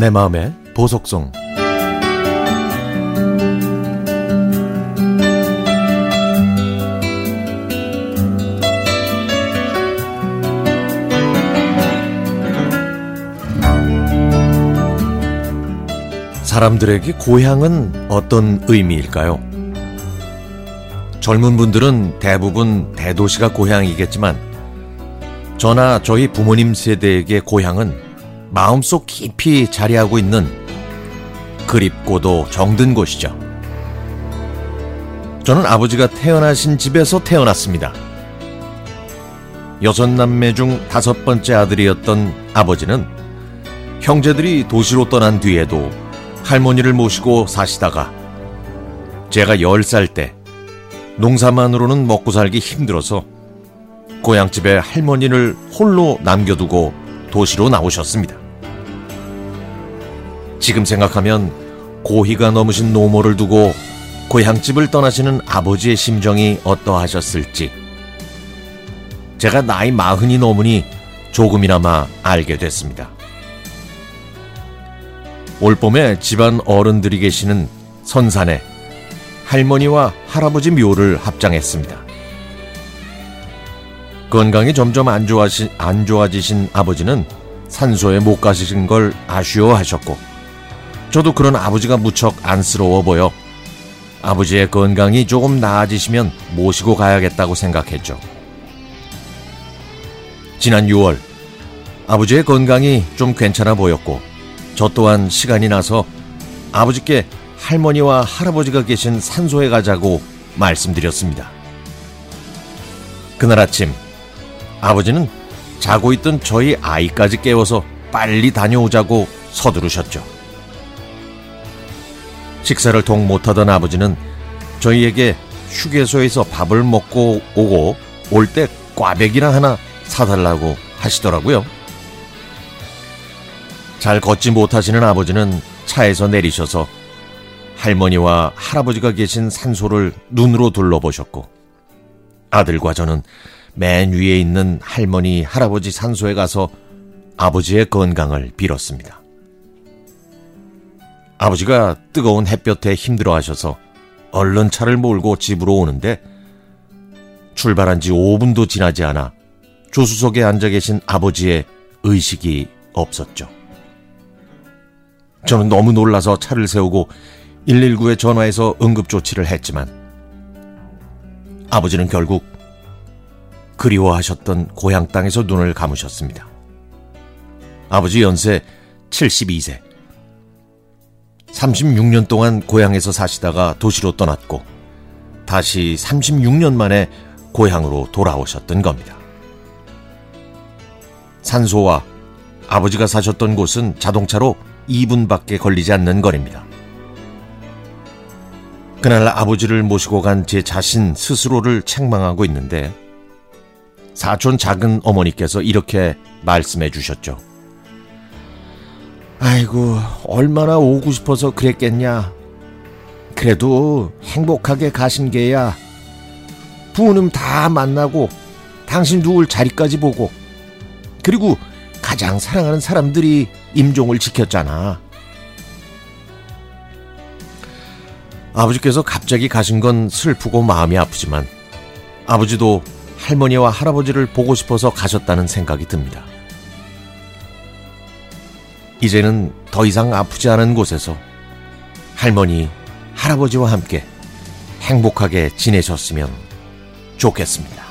내 마음의 보석성 사람들에게 고향은 어떤 의미일까요? 젊은 분들은 대부분 대도시가 고향이겠지만 저나 저희 부모님 세대에게 고향은 마음속 깊이 자리하고 있는 그립고도 정든 곳이죠. 저는 아버지가 태어나신 집에서 태어났습니다. 여섯 남매 중 다섯 번째 아들이었던 아버지는 형제들이 도시로 떠난 뒤에도 할머니를 모시고 사시다가 제가 10살 때 농사만으로는 먹고 살기 힘들어서 고향집에 할머니를 홀로 남겨두고 도시로 나오셨습니다. 지금 생각하면 고희가 넘으신 노모를 두고 고향집을 떠나시는 아버지의 심정이 어떠하셨을지 제가 나이 마흔이 넘으니 조금이나마 알게 됐습니다. 올 봄에 집안 어른들이 계시는 선산에 할머니와 할아버지 묘를 합장했습니다. 건강이 점점 안, 좋아시, 안 좋아지신 아버지는 산소에 못 가시신 걸 아쉬워하셨고, 저도 그런 아버지가 무척 안쓰러워 보여 아버지의 건강이 조금 나아지시면 모시고 가야겠다고 생각했죠. 지난 6월, 아버지의 건강이 좀 괜찮아 보였고, 저 또한 시간이 나서 아버지께 할머니와 할아버지가 계신 산소에 가자고 말씀드렸습니다. 그날 아침 아버지는 자고 있던 저희 아이까지 깨워서 빨리 다녀오자고 서두르셨죠. 식사를 통 못하던 아버지는 저희에게 휴게소에서 밥을 먹고 오고 올 때 꽈배기나 하나 사달라고 하시더라고요. 잘 걷지 못하시는 아버지는 차에서 내리셔서 할머니와 할아버지가 계신 산소를 눈으로 둘러보셨고 아들과 저는 맨 위에 있는 할머니, 할아버지 산소에 가서 아버지의 건강을 빌었습니다. 아버지가 뜨거운 햇볕에 힘들어 하셔서 얼른 차를 몰고 집으로 오는데 출발한 지 5분도 지나지 않아 조수석에 앉아 계신 아버지의 의식이 없었죠. 저는 너무 놀라서 차를 세우고 119에 전화해서 응급조치를 했지만 아버지는 결국 그리워하셨던 고향 땅에서 눈을 감으셨습니다. 아버지 연세 72세. 36년 동안 고향에서 사시다가 도시로 떠났고 다시 36년 만에 고향으로 돌아오셨던 겁니다. 산소와 아버지가 사셨던 곳은 자동차로 2분밖에 걸리지 않는 거리입니다. 그날 아버지를 모시고 간 제 자신 스스로를 책망하고 있는데 사촌 작은 어머니께서 이렇게 말씀해 주셨죠. 아이고, 얼마나 오고 싶어서 그랬겠냐. 그래도 행복하게 가신 게야. 부모님 다 만나고, 당신 누울 자리까지 보고, 그리고 가장 사랑하는 사람들이 임종을 지켰잖아. 아버지께서 갑자기 가신 건 슬프고 마음이 아프지만 아버지도 할머니와 할아버지를 보고 싶어서 가셨다는 생각이 듭니다. 이제는 더 이상 아프지 않은 곳에서 할머니, 할아버지와 함께 행복하게 지내셨으면 좋겠습니다.